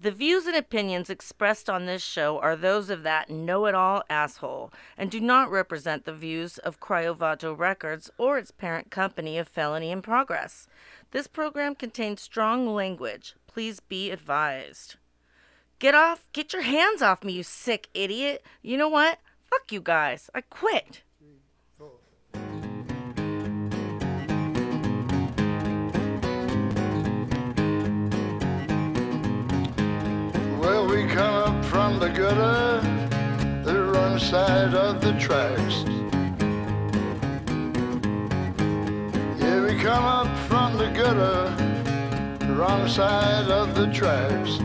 The views and opinions expressed on this show are those of that know it all asshole and do not represent the views of Cryovato Records or its parent company of Felony in Progress. This program contains strong language. Please be advised. Get off, get your hands off me, you sick idiot. You know what? Fuck you guys. I quit. Gutter, the wrong side of the tracks. Yeah, we come up from the gutter, the wrong side of the tracks.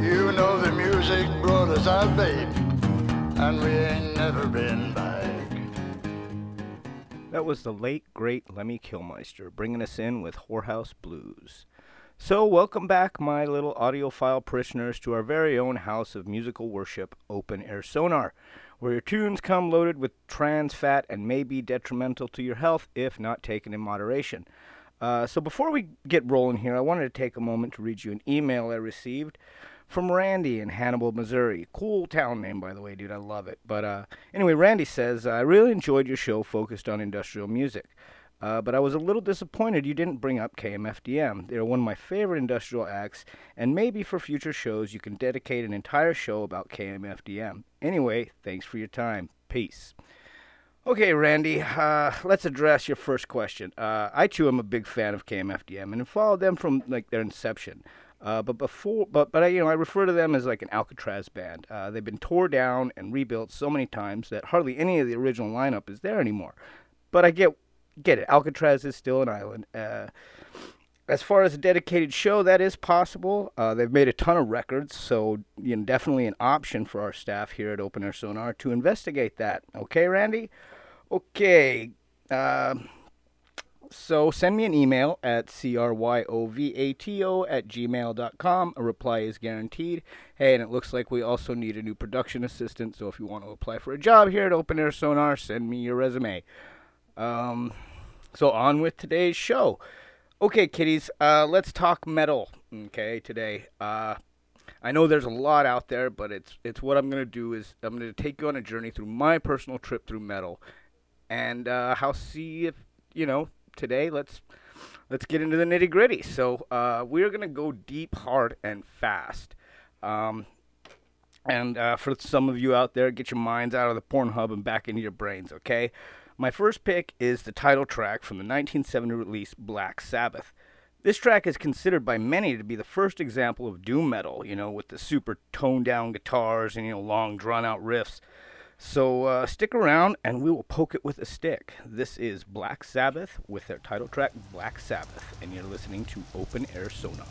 You know the music brought us our babe, and we ain't never been back. That was the late, great Lemmy Kilmister bringing us in with Whorehouse Blues. So, welcome back, my little audiophile parishioners, to our very own house of musical worship, Open Air Sonar, where your tunes come loaded with trans fat and may be detrimental to your health if not taken in moderation. Uh, so, before we get rolling here, I wanted to take a moment to read you an email I received from Randy in Hannibal, Missouri. Cool town name, by the way, dude. I love it. But uh, anyway, Randy says, I really enjoyed your show focused on industrial music. Uh, but I was a little disappointed you didn't bring up KMFDM. They're one of my favorite industrial acts, and maybe for future shows you can dedicate an entire show about KMFDM. Anyway, thanks for your time. Peace. Okay, Randy, uh, let's address your first question. Uh, I too am a big fan of KMFDM and followed them from like their inception. Uh, but before, but but I, you know, I refer to them as like an Alcatraz band. Uh, they've been tore down and rebuilt so many times that hardly any of the original lineup is there anymore. But I get get it. Alcatraz is still an island. Uh, as far as a dedicated show, that is possible. Uh, they've made a ton of records, so you know, definitely an option for our staff here at Open Air Sonar to investigate that. Okay, Randy? Okay. Uh, so send me an email at cryovato at gmail.com. A reply is guaranteed. Hey, and it looks like we also need a new production assistant, so if you want to apply for a job here at Open Air Sonar, send me your resume. Um, so on with today's show. Okay, kiddies, uh, let's talk metal. Okay, today. Uh, I know there's a lot out there, but it's it's what I'm gonna do is I'm gonna take you on a journey through my personal trip through metal, and uh, how see if you know today. Let's let's get into the nitty gritty. So uh, we're gonna go deep, hard, and fast. Um, and uh, for some of you out there, get your minds out of the Pornhub and back into your brains. Okay. My first pick is the title track from the 1970 release Black Sabbath. This track is considered by many to be the first example of doom metal, you know, with the super toned down guitars and, you know, long drawn out riffs. So uh, stick around and we will poke it with a stick. This is Black Sabbath with their title track Black Sabbath, and you're listening to Open Air Sonar.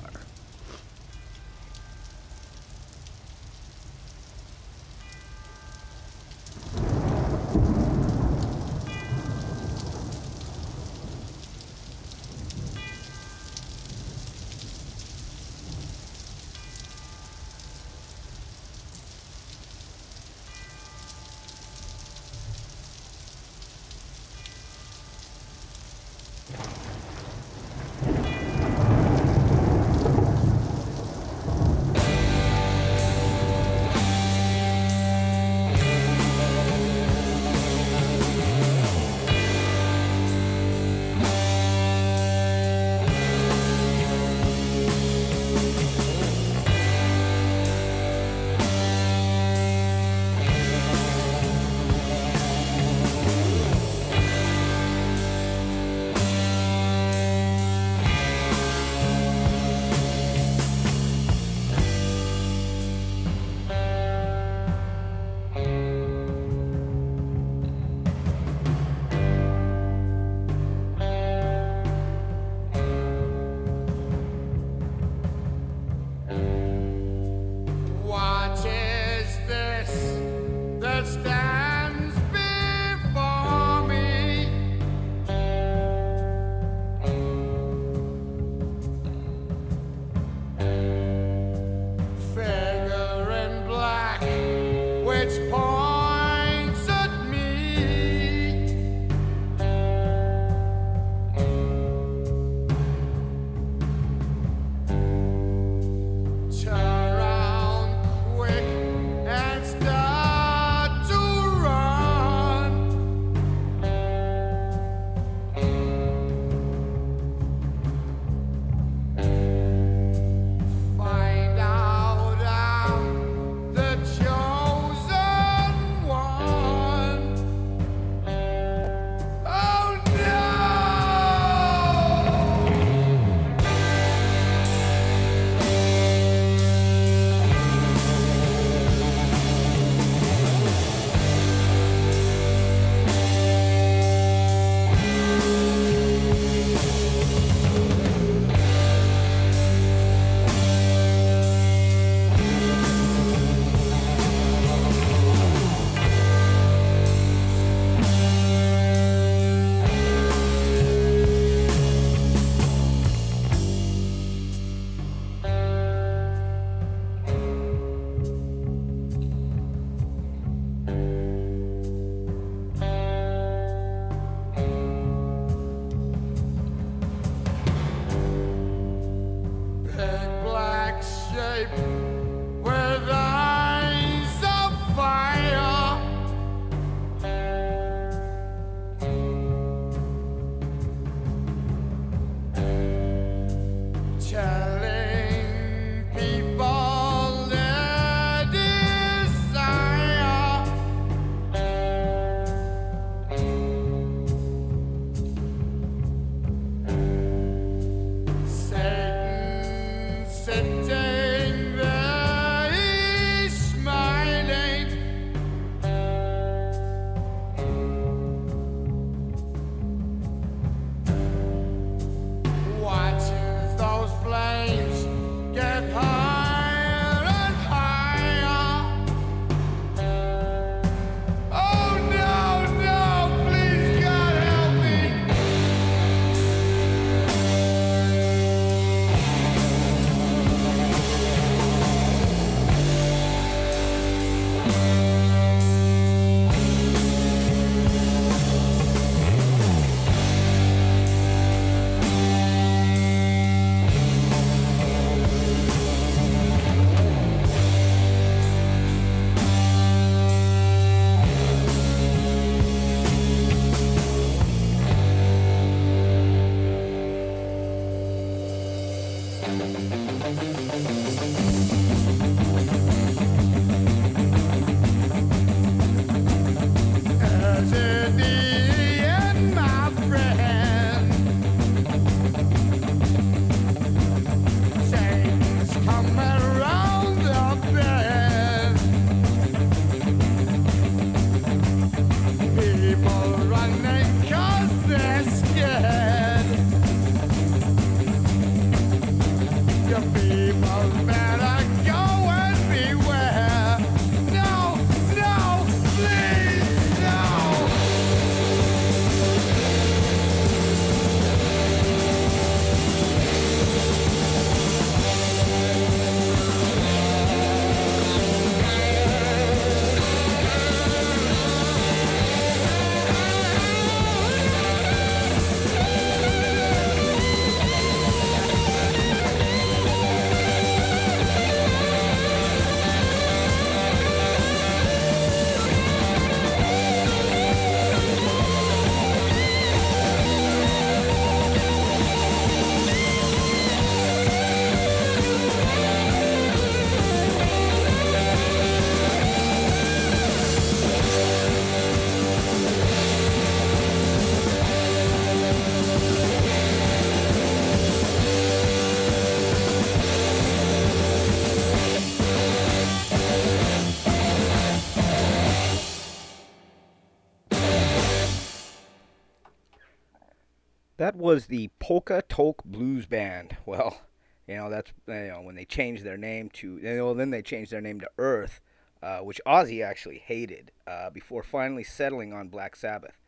Was the Polka Tulk Blues Band. Well, you know that's you know when they changed their name to know then they changed their name to Earth, uh, which Ozzy actually hated uh, before finally settling on Black Sabbath.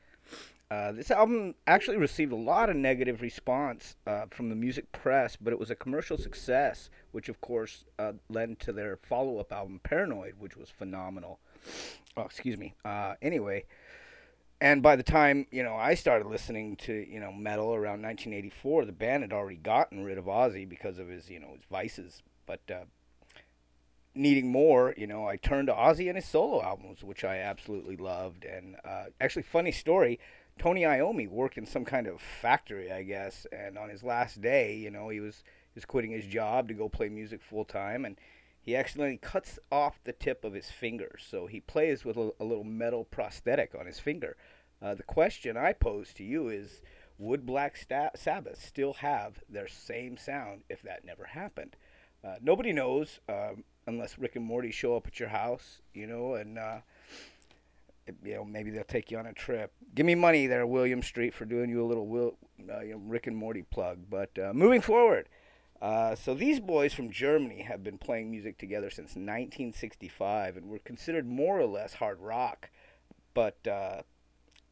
Uh, this album actually received a lot of negative response uh, from the music press, but it was a commercial success, which of course uh, led to their follow-up album Paranoid, which was phenomenal. Oh, excuse me. Uh, anyway, and by the time you know I started listening to you know metal around 1984, the band had already gotten rid of Ozzy because of his you know his vices. But uh, needing more, you know, I turned to Ozzy and his solo albums, which I absolutely loved. And uh, actually, funny story. Tony Iommi worked in some kind of factory, I guess, and on his last day, you know, he was he was quitting his job to go play music full time, and he accidentally cuts off the tip of his finger, so he plays with a, a little metal prosthetic on his finger. Uh, the question I pose to you is would Black Sta- Sabbath still have their same sound if that never happened? Uh, nobody knows um, unless Rick and Morty show up at your house, you know, and uh, you know maybe they'll take you on a trip. Give me money there, William Street, for doing you a little Will, uh, you know, Rick and Morty plug. But uh, moving forward, uh, so these boys from Germany have been playing music together since 1965 and were considered more or less hard rock. But uh,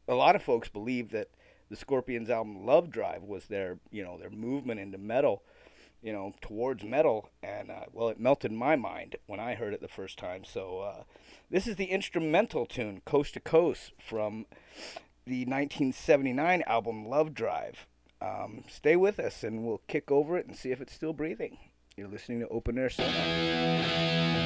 a lot of folks believe that the Scorpions album Love Drive was their, you know, their movement into metal, you know, towards metal. And uh, well, it melted my mind when I heard it the first time. So uh, this is the instrumental tune Coast to Coast from the 1979 album Love Drive. Um, stay with us and we'll kick over it and see if it's still breathing. You're listening to Open Air Sonar.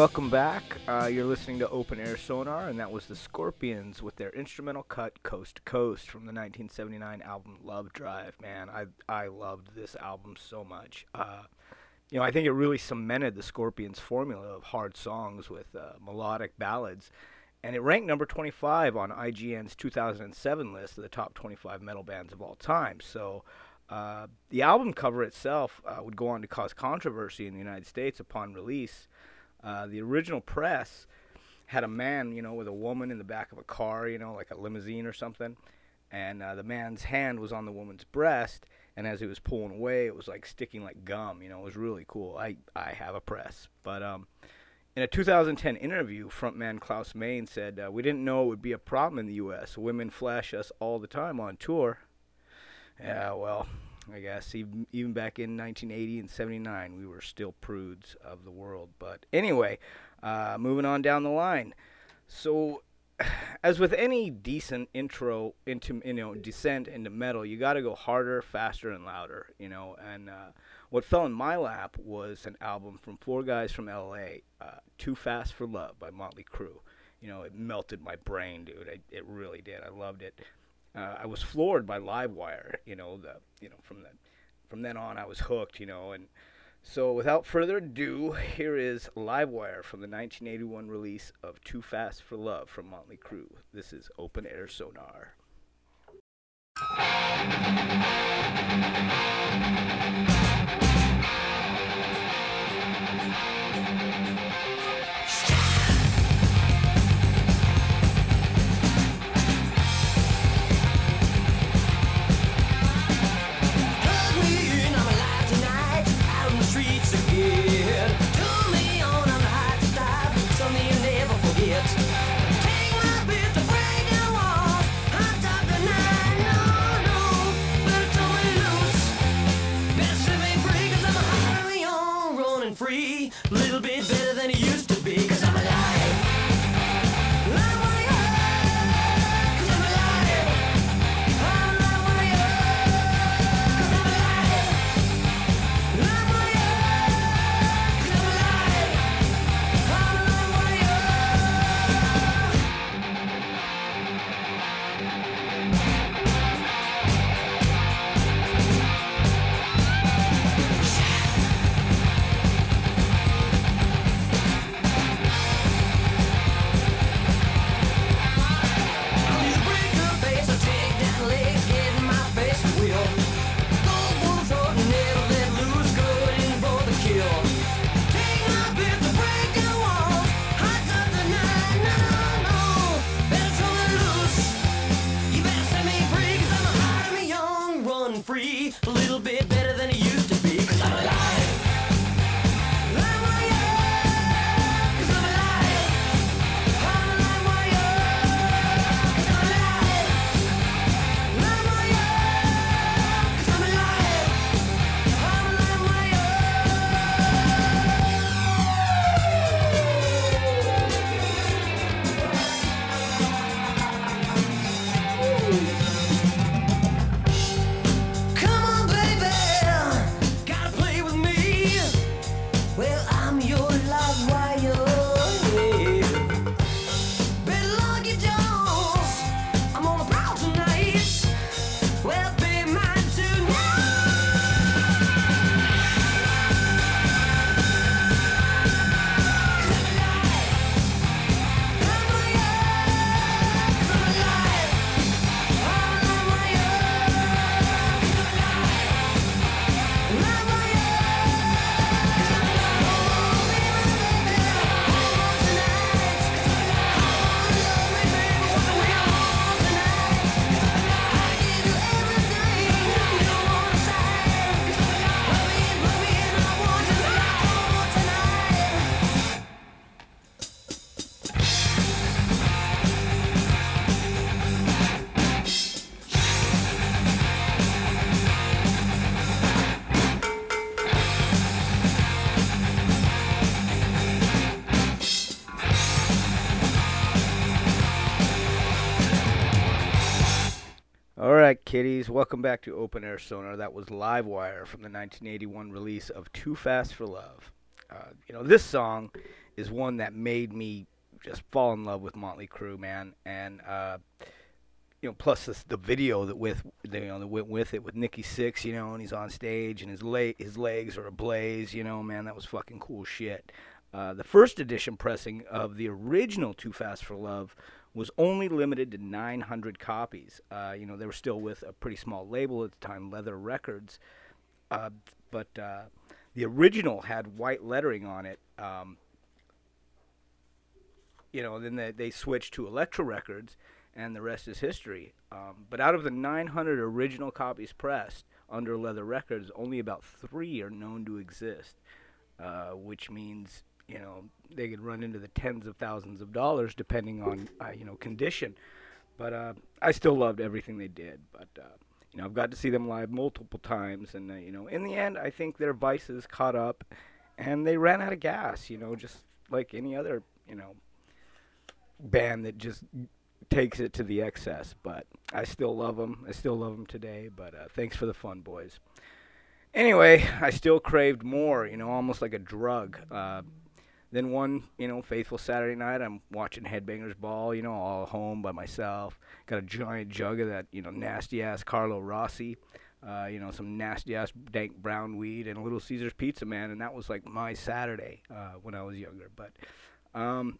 Welcome back. Uh, you're listening to Open Air Sonar, and that was the Scorpions with their instrumental cut "Coast to Coast" from the 1979 album "Love Drive." Man, I I loved this album so much. Uh, you know, I think it really cemented the Scorpions' formula of hard songs with uh, melodic ballads, and it ranked number 25 on IGN's 2007 list of the top 25 metal bands of all time. So. Uh, the album cover itself uh, would go on to cause controversy in the United States upon release. Uh, the original press had a man, you know, with a woman in the back of a car, you know, like a limousine or something. And uh, the man's hand was on the woman's breast, and as he was pulling away, it was like sticking like gum. You know, it was really cool. I I have a press, but um, in a 2010 interview, frontman Klaus Meine said, uh, "We didn't know it would be a problem in the U.S. Women flash us all the time on tour." Yeah, well, I guess even even back in 1980 and 79, we were still prudes of the world. But anyway, uh, moving on down the line. So, as with any decent intro into you know descent into metal, you got to go harder, faster, and louder. You know, and uh, what fell in my lap was an album from four guys from L.A. Uh, Too Fast for Love by Motley Crue. You know, it melted my brain, dude. I, it really did. I loved it uh, I was floored by Livewire. You know, the you know from the from then on I was hooked. You know, and so without further ado, here is Livewire from the 1981 release of Too Fast for Love from Motley Crue. This is Open Air Sonar. little bit better. Kiddies. Welcome back to Open Air Sonar. That was Livewire from the 1981 release of Too Fast for Love. Uh, you know, this song is one that made me just fall in love with Motley Crue, man, and uh, you know, plus this, the video that with you know that went with it with Nikki Sixx, you know, and he's on stage and his leg his legs are ablaze, you know, man, that was fucking cool shit. Uh, the first edition pressing of the original Too Fast for Love was only limited to 900 copies. Uh, you know, they were still with a pretty small label at the time, Leathür Records. Uh, but uh, the original had white lettering on it. Um, you know, then they, they switched to Elektra Records, and the rest is history. Um, but out of the 900 original copies pressed under Leathür Records, only about three are known to exist, uh, which means you know they could run into the tens of thousands of dollars depending on uh, you know condition. But uh, I still loved everything they did. But uh, you know I've got to see them live multiple times, and uh, you know in the end I think their vices caught up, and they ran out of gas. You know just like any other you know band that just takes it to the excess. But I still love them. I still love them today. But uh, thanks for the fun, boys. Anyway, I still craved more, you know, almost like a drug. Uh, then one, you know, faithful Saturday night, I'm watching Headbangers Ball, you know, all home by myself. Got a giant jug of that, you know, nasty ass Carlo Rossi, uh, you know, some nasty ass dank brown weed, and a Little Caesars Pizza, man. And that was like my Saturday uh, when I was younger. But um,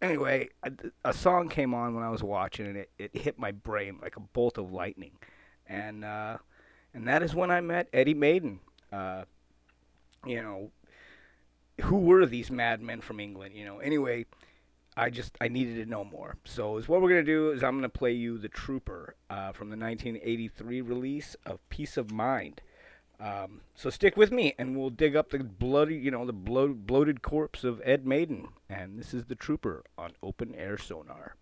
anyway, a, a, song came on when I was watching, and it, it hit my brain like a bolt of lightning. And uh, and that is when I met Eddie Maiden. Uh, you know, who were these madmen from England? You know, anyway, I just I needed to know more. So is what we're gonna do is I'm gonna play you the Trooper uh, from the 1983 release of Piece of Mind. Um, so stick with me, and we'll dig up the bloody, you know, the blo- bloated corpse of Ed Maiden. And this is the Trooper on open air sonar.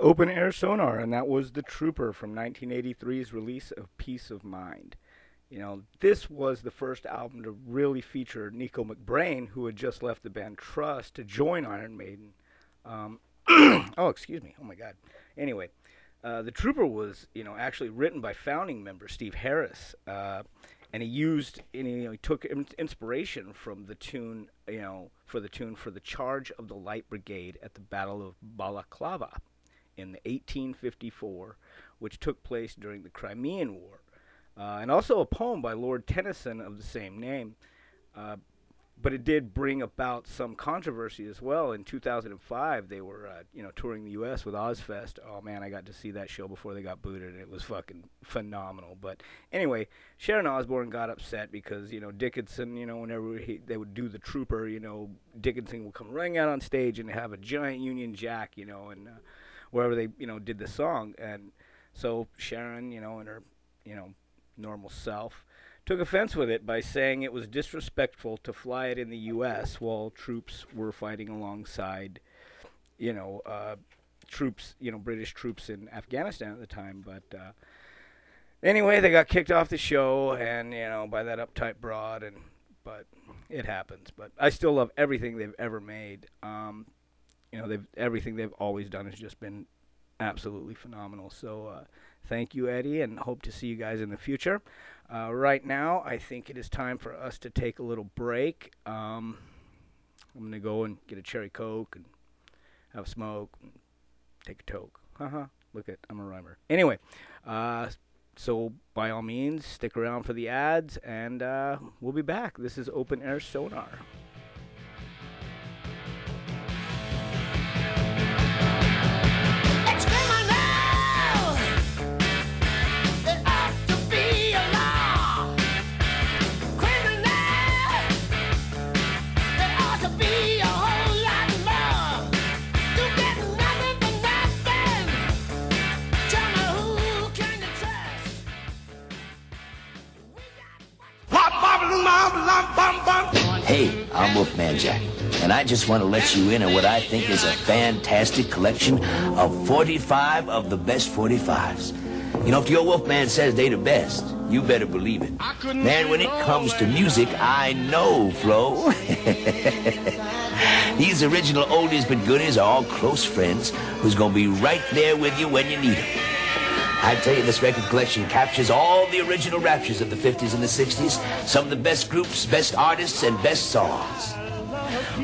Open Air Sonar, and that was The Trooper from 1983's release of Piece of Mind. You know, this was the first album to really feature Nicko McBrain, who had just left the band Trust to join Iron Maiden. Um, oh, excuse me. Oh my God. Anyway, uh, the Trooper was, you know, actually written by founding member Steve Harris, uh, and he used, and he, you know, he took inspiration from the tune, you know, for the tune for the Charge of the Light Brigade at the Battle of Balaclava in 1854, which took place during the Crimean War, uh, and also a poem by Lord Tennyson of the same name. Uh, but it did bring about some controversy as well. In 2005, they were, uh, you know, touring the U.S. with Ozzfest. Oh man, I got to see that show before they got booted, and it was fucking phenomenal. But anyway, Sharon Osbourne got upset because you know Dickinson, you know, whenever he, they would do the Trooper, you know, Dickinson would come running out on stage and have a giant Union Jack, you know, and uh, wherever they, you know, did the song, and so Sharon, you know, in her, you know, normal self took offense with it by saying it was disrespectful to fly it in the U.S. while troops were fighting alongside, you know, uh, troops, you know, British troops in Afghanistan at the time. But uh, anyway, they got kicked off the show, and you know, by that uptight broad, and but it happens. But I still love everything they've ever made. Um, you know, they've everything they've always done has just been absolutely phenomenal. So uh, thank you, Eddie, and hope to see you guys in the future. Uh, right now, I think it is time for us to take a little break. Um, I'm going to go and get a cherry coke and have a smoke and take a toke. Haha, look at, I'm a rhymer. Anyway, uh, so by all means, stick around for the ads and uh, we'll be back. This is Open Air Sonar. Hey, I'm Wolfman Jack, and I just want to let you in on what I think is a fantastic collection of 45 of the best 45s. You know, if your Wolfman says they the best, you better believe it. Man, when it comes to music, I know, Flo. These original oldies but goodies are all close friends who's gonna be right there with you when you need them. I tell you, this record collection captures all the original raptures of the 50s and the 60s, some of the best groups, best artists, and best songs.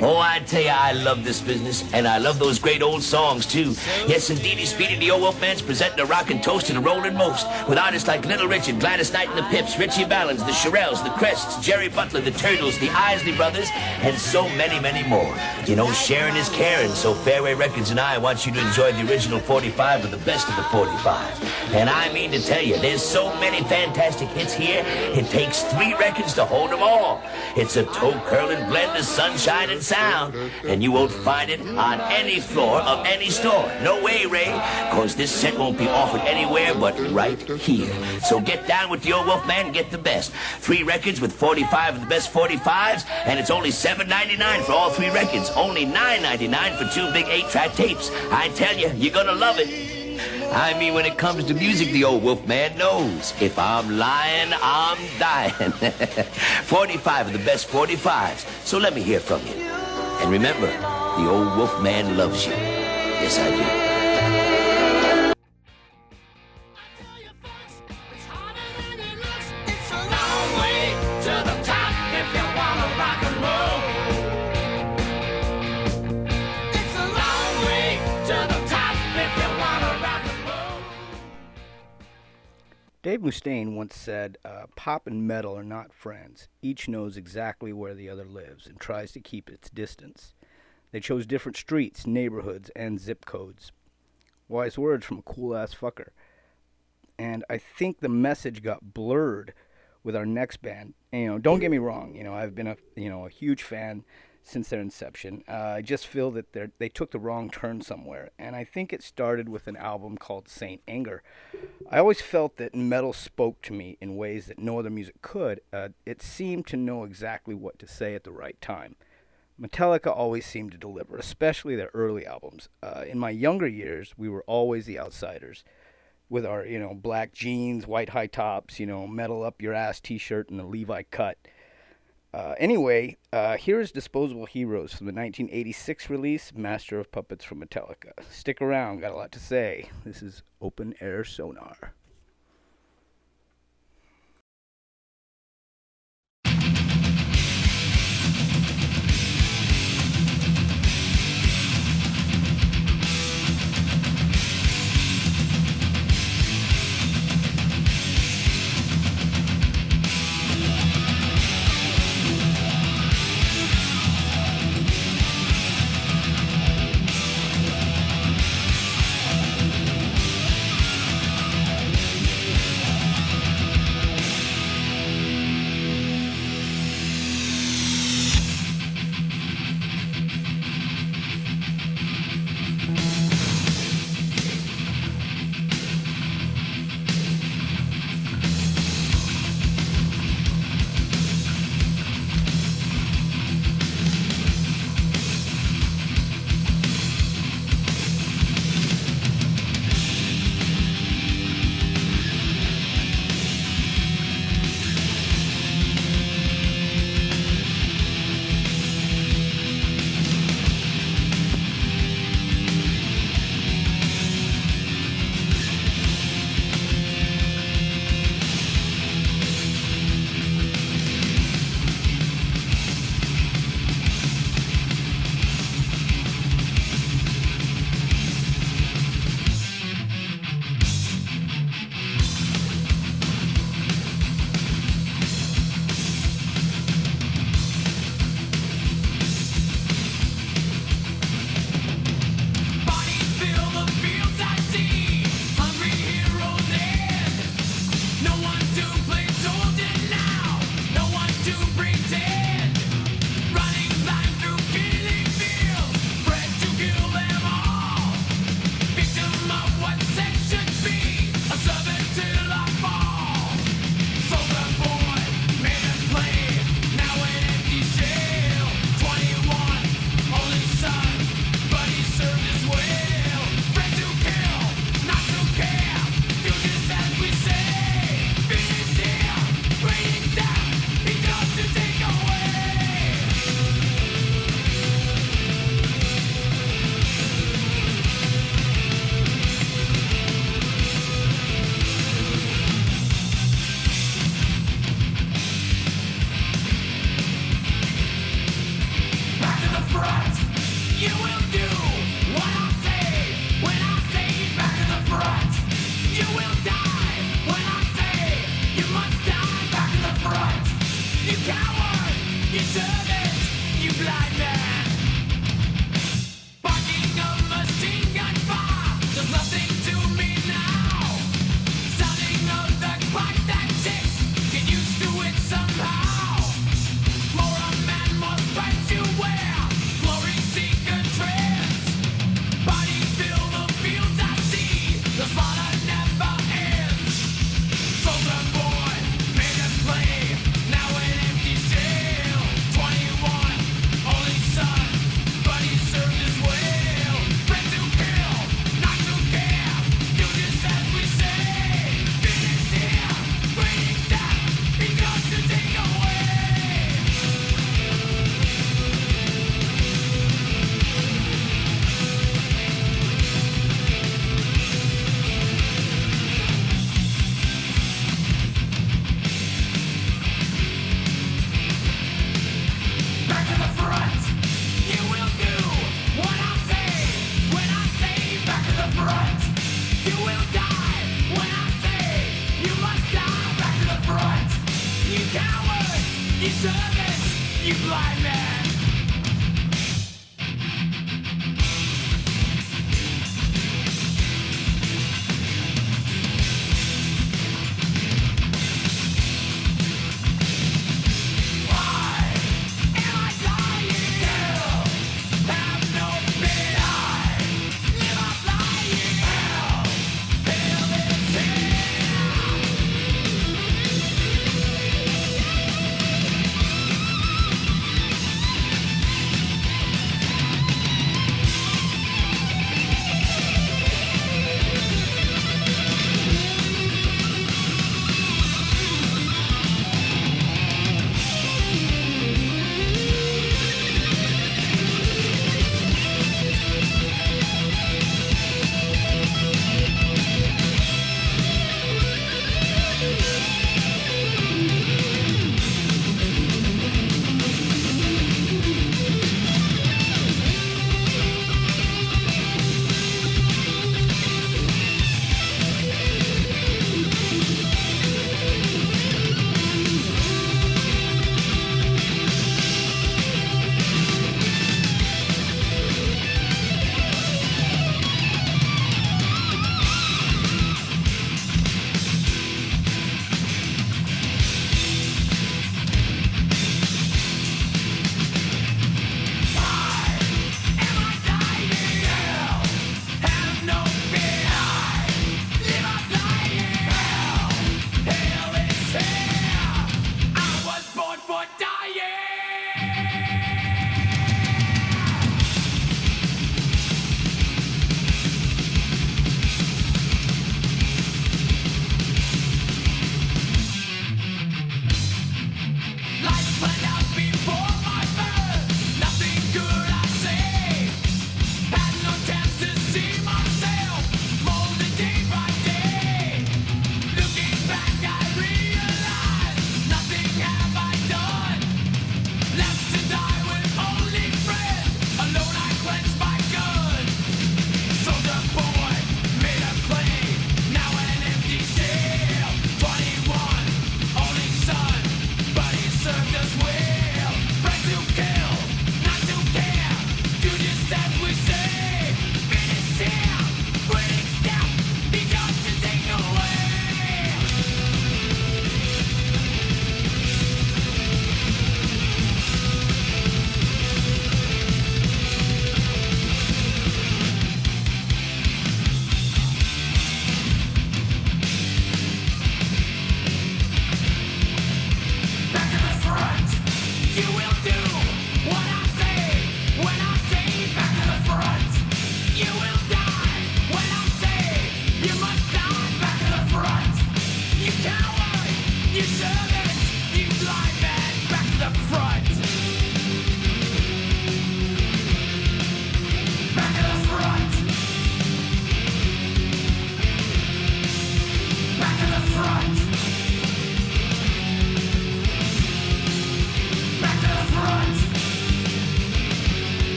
Oh, I tell you, I love this business, and I love those great old songs, too. Yes, indeedy, Speedy, the old Wolfman's presenting a rockin' toast and a rollin' most, with artists like Little Richard, Gladys Knight and the Pips, Ritchie Valens, the Shirelles, the Crests, Jerry Butler, the Turtles, the Isley Brothers, and so many, many more. You know, sharing is caring, so Fairway Records and I want you to enjoy the original 45 of the best of the 45. And I mean to tell you, there's so many fantastic hits here, it takes three records to hold them all. It's a toe-curling blend of sunshine and sound, and you won't find it on any floor of any store. No way, Ray, cause this set won't be offered anywhere but right here. So get down with the old Wolfman and get the best. Three records with 45 of the best 45s, and it's only $7.99 for all three records. Only $9.99 for two big eight-track tapes. I tell you, you're gonna love it. I mean, when it comes to music, the old Wolfman knows. If I'm lying, I'm dying. 45 of the best 45s. So let me hear from you. And remember, the old Wolfman loves you. Yes, I do. Dave Mustaine once said, uh, Pop and metal are not friends. Each knows exactly where the other lives and tries to keep its distance. They chose different streets, neighborhoods, and zip codes. Wise words from a cool ass fucker. And I think the message got blurred with our next band. And, you know, don't get me wrong. You know, I've been a you know a huge fan since their inception. Uh, I just feel that they they took the wrong turn somewhere, and I think it started with an album called Saint Anger. I always felt that metal spoke to me in ways that no other music could. Uh, it seemed to know exactly what to say at the right time. Metallica always seemed to deliver, especially their early albums. Uh, in my younger years, we were always the outsiders with our, you know, black jeans, white high tops, you know, metal up your ass t shirt, and the Levi cut. Uh, anyway, uh, here is Disposable Heroes from the 1986 release, Master of Puppets from Metallica. Stick around, got a lot to say. This is Open Air Sonar.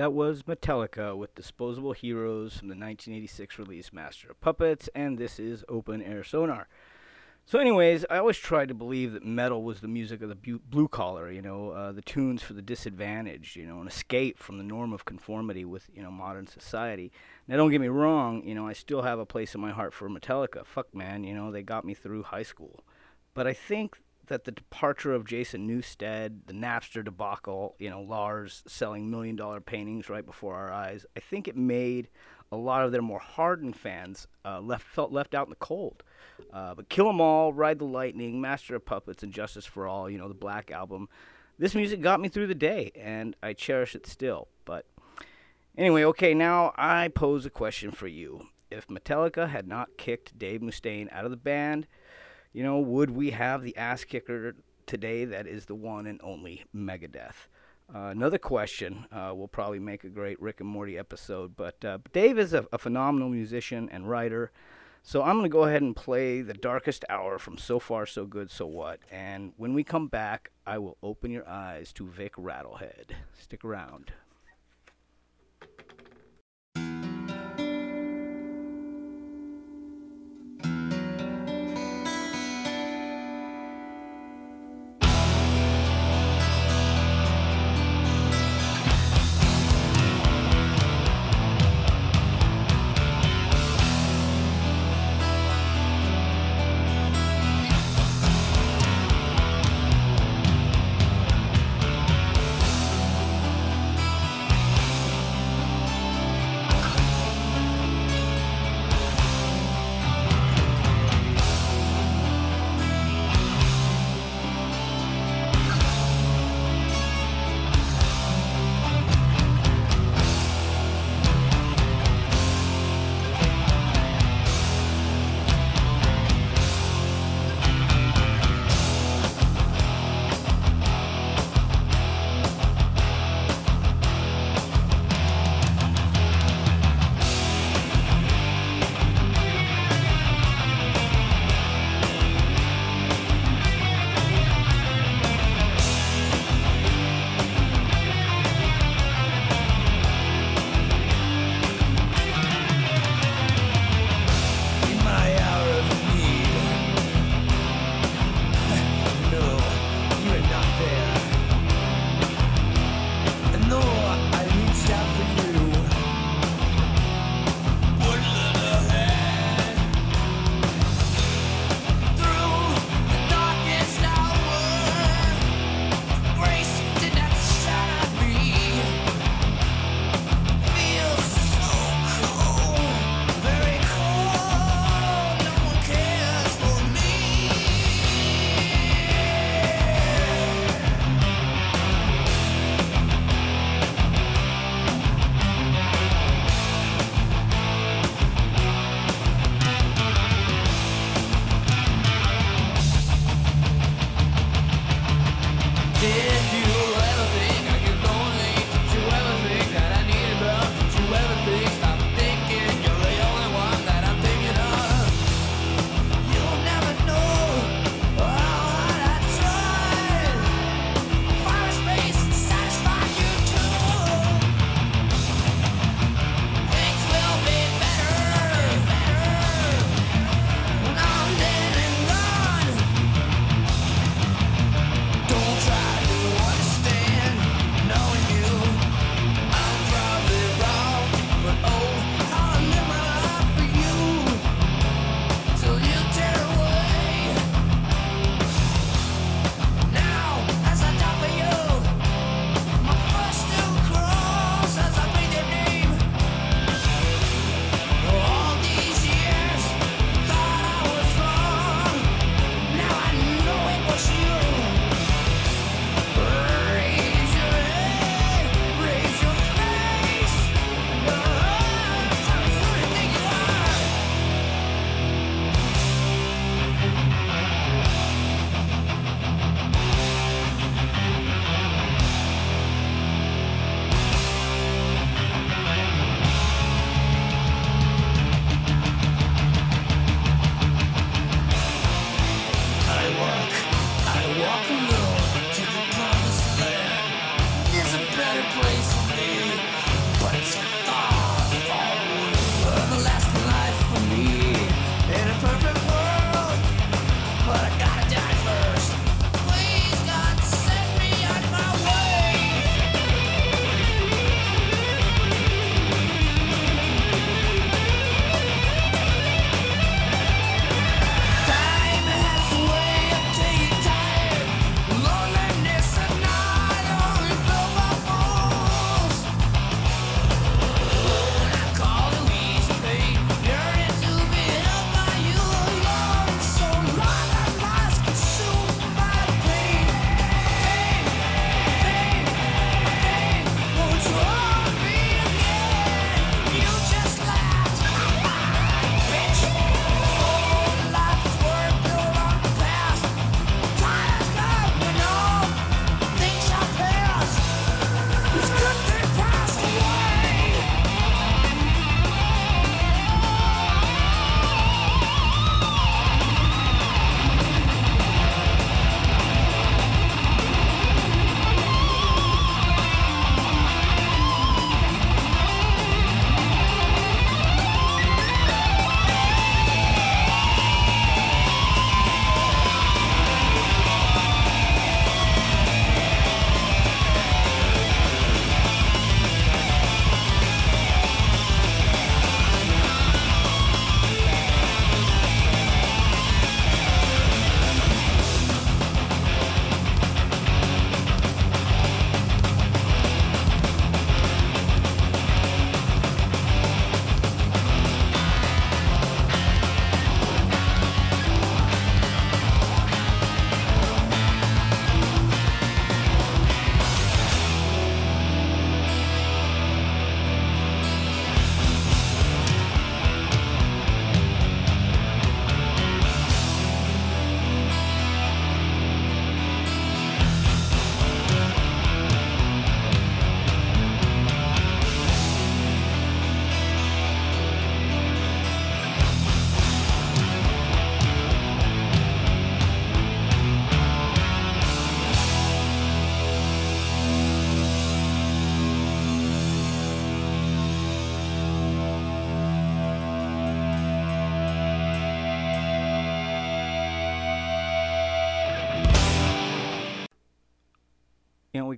That was Metallica with Disposable Heroes from the 1986 release Master of Puppets, and this is Open Air Sonar. So, anyways, I always tried to believe that metal was the music of the bu- blue collar, you know, uh, the tunes for the disadvantaged, you know, an escape from the norm of conformity with, you know, modern society. Now, don't get me wrong, you know, I still have a place in my heart for Metallica. Fuck, man, you know, they got me through high school. But I think that the departure of Jason Newsted, the Napster debacle, you know, Lars selling million dollar paintings right before our eyes, I think it made a lot of their more hardened fans uh, left felt left out in the cold. Uh, but Kill 'Em All, Ride the Lightning, Master of Puppets, and Justice for All, you know, the Black Album. This music got me through the day, and I cherish it still. But anyway, okay, now I pose a question for you. If Metallica had not kicked Dave Mustaine out of the band, you know, would we have the ass kicker today that is the one and only Megadeth? Uh, another question uh, will probably make a great Rick and Morty episode, but uh, Dave is a, a phenomenal musician and writer. So I'm going to go ahead and play the darkest hour from So Far, So Good, So What. And when we come back, I will open your eyes to Vic Rattlehead. Stick around.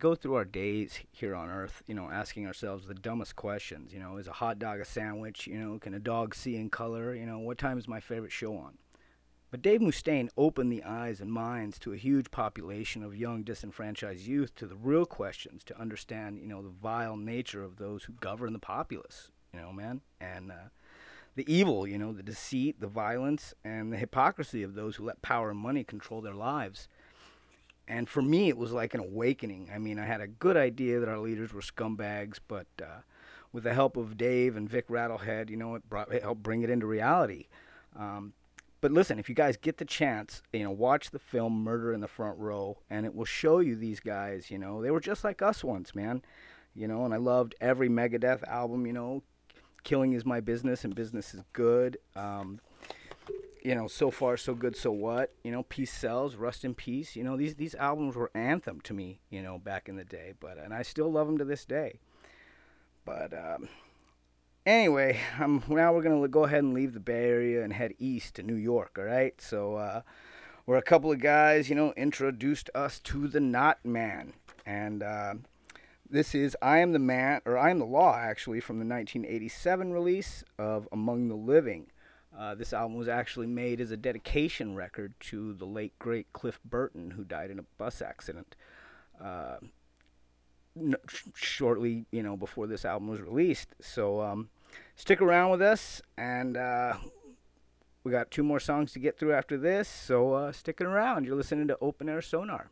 Go through our days here on Earth, you know, asking ourselves the dumbest questions. You know, is a hot dog a sandwich? You know, can a dog see in color? You know, what time is my favorite show on? But Dave Mustaine opened the eyes and minds to a huge population of young disenfranchised youth to the real questions to understand, you know, the vile nature of those who govern the populace, you know, man, and uh, the evil, you know, the deceit, the violence, and the hypocrisy of those who let power and money control their lives. And for me, it was like an awakening. I mean, I had a good idea that our leaders were scumbags, but uh, with the help of Dave and Vic Rattlehead, you know, it, brought, it helped bring it into reality. Um, but listen, if you guys get the chance, you know, watch the film Murder in the Front Row, and it will show you these guys. You know, they were just like us once, man. You know, and I loved every Megadeth album. You know, Killing is my business, and business is good. Um, you know, so far so good, so what? You know, Peace Sells, Rust in Peace. You know, these these albums were anthem to me. You know, back in the day, but and I still love them to this day. But um, anyway, um, now we're gonna go ahead and leave the Bay Area and head east to New York. All right, so uh, where a couple of guys, you know, introduced us to the Not Man, and uh, this is "I Am the Man" or "I Am the Law" actually from the 1987 release of Among the Living. Uh, this album was actually made as a dedication record to the late great Cliff Burton, who died in a bus accident. Uh, shortly, you know, before this album was released. So um, stick around with us, and uh, we got two more songs to get through after this. So uh, sticking around. You're listening to Open Air Sonar.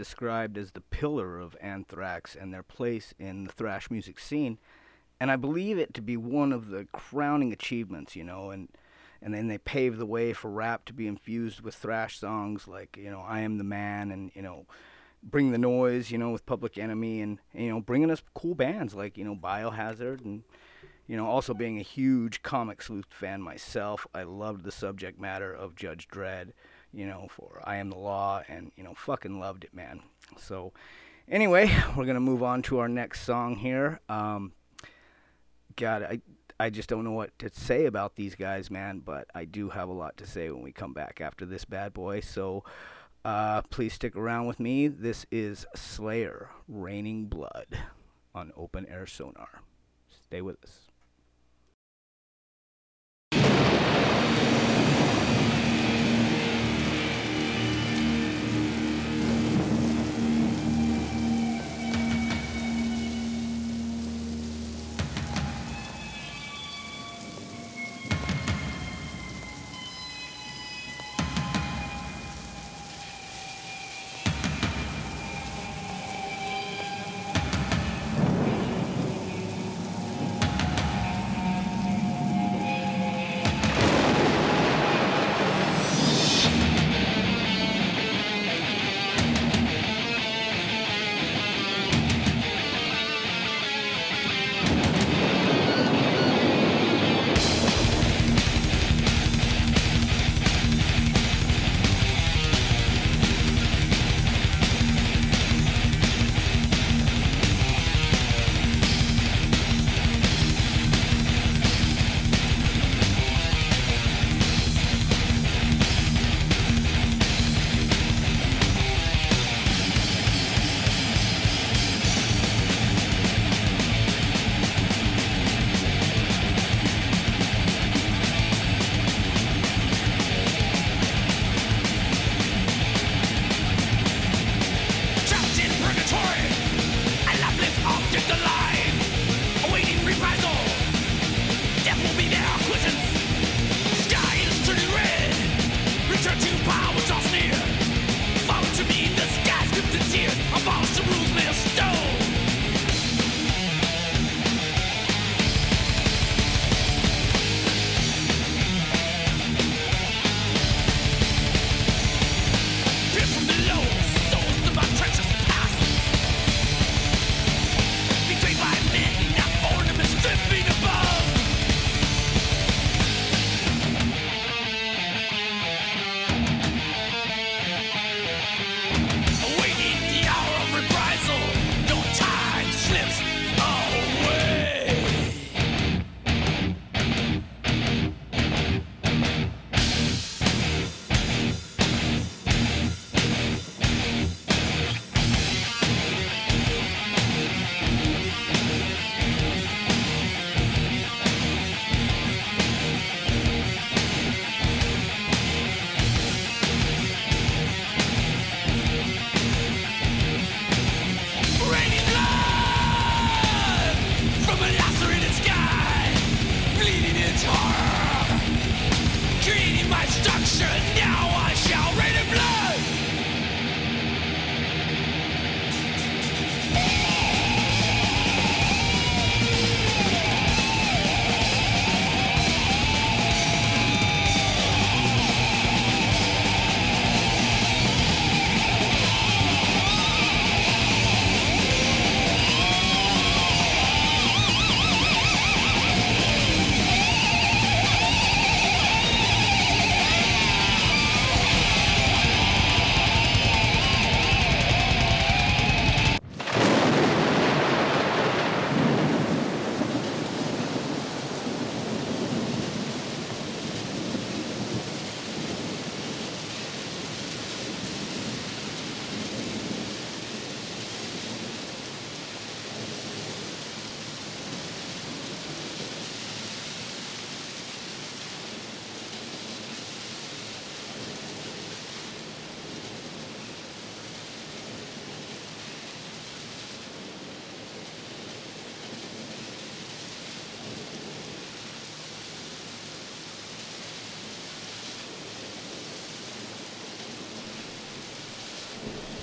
Described as the pillar of Anthrax and their place in the thrash music scene, and I believe it to be one of the crowning achievements, you know, and and then they paved the way for rap to be infused with thrash songs like, you know, I Am the Man and, you know, Bring the Noise, you know, with Public Enemy and, you know, bringing us cool bands like, you know, Biohazard and you know, also being a huge comic sleuth fan myself, I loved the subject matter of Judge Dredd, you know, for I Am the Law, and, you know, fucking loved it, man. So, anyway, we're going to move on to our next song here. Um, God, I, I just don't know what to say about these guys, man, but I do have a lot to say when we come back after this bad boy. So, uh, please stick around with me. This is Slayer, Raining Blood on Open Air Sonar. Stay with us.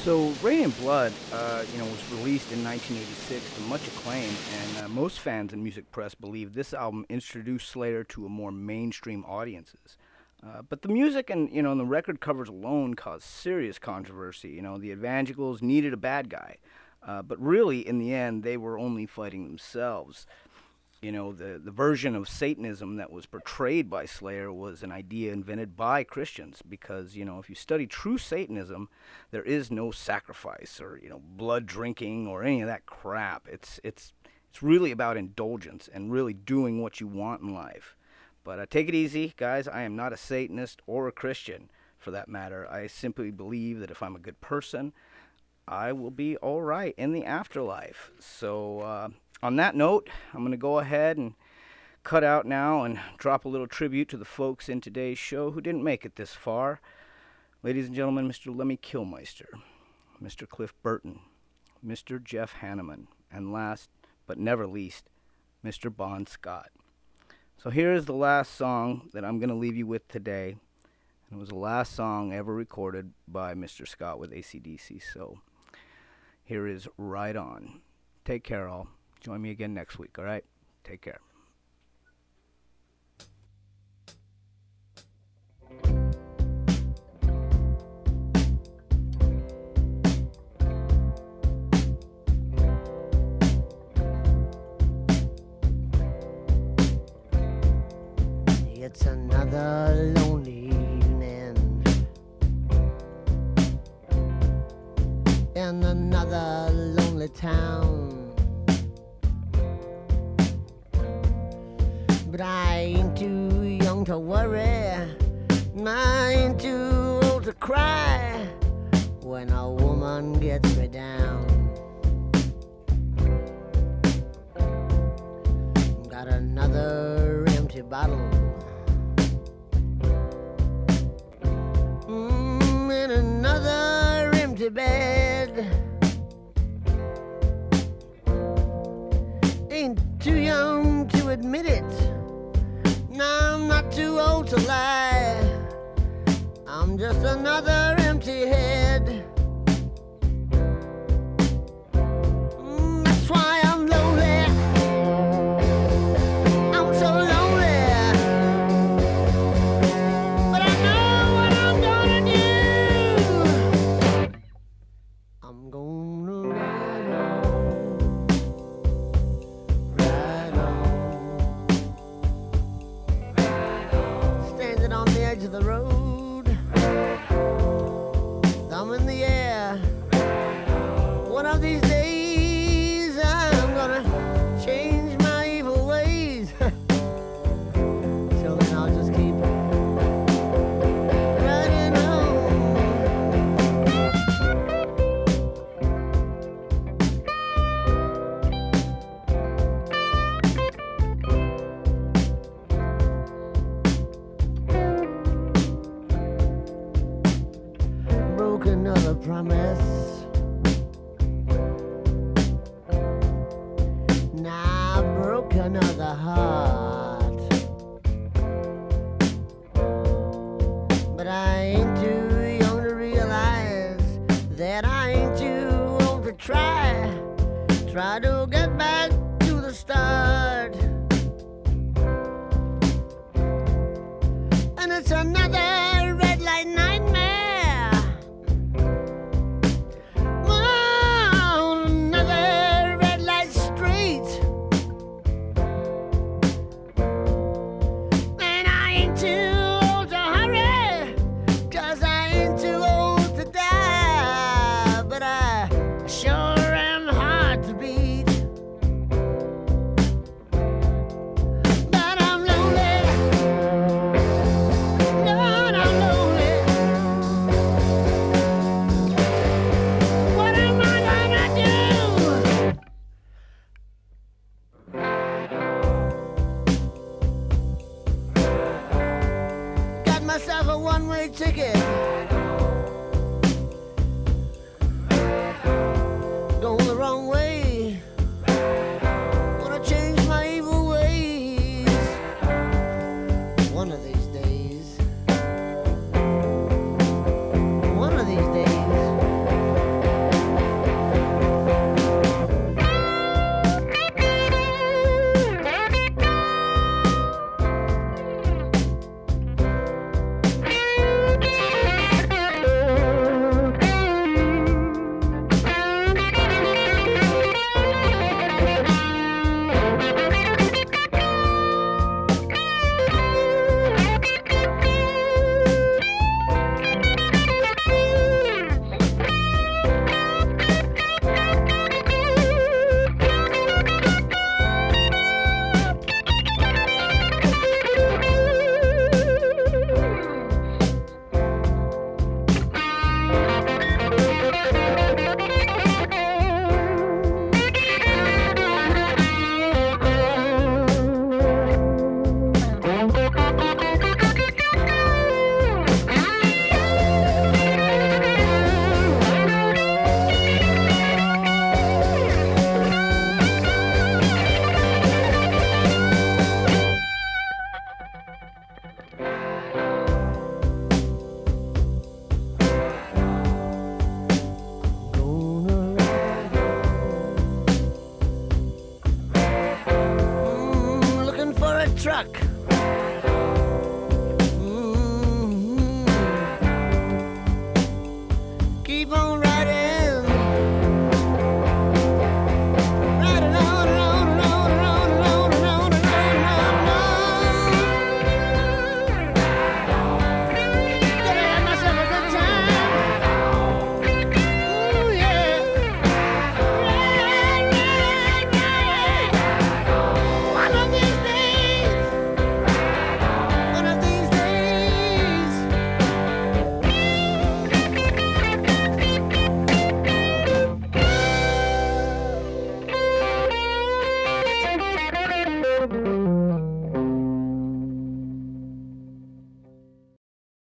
So, Reign in Blood, uh, you know, was released in 1986 to much acclaim, and uh, most fans and music press believe this album introduced Slayer to a more mainstream audiences. Uh, but the music and you know and the record covers alone caused serious controversy. You know, the Evangelicals needed a bad guy, uh, but really, in the end, they were only fighting themselves you know the the version of satanism that was portrayed by slayer was an idea invented by christians because you know if you study true satanism there is no sacrifice or you know blood drinking or any of that crap. It's it's it's really about indulgence and really doing what you want in life. But uh, take it easy guys. I am not a satanist or a christian for that matter. I simply believe that if i'm a good person I will be all right in the afterlife. So, uh, on that note, I'm going to go ahead and cut out now and drop a little tribute to the folks in today's show who didn't make it this far. Ladies and gentlemen, Mr. Lemmy Kilmister, Mr. Cliff Burton, Mr. Jeff Hanneman, and last but never least, Mr. Bon Scott. So here is the last song that I'm going to leave you with today. It was the last song ever recorded by Mr. Scott with ACDC. So here is Ride On. Take care, all. Join me again next week, all right? Take care. It's another lonely evening in another lonely town. But I ain't too young to worry, and I ain't too old to cry when a woman gets me down. Got another empty bottle. Mm, in another empty bed. Ain't too young to admit it. No, I'm not too old to lie. I'm just another empty head.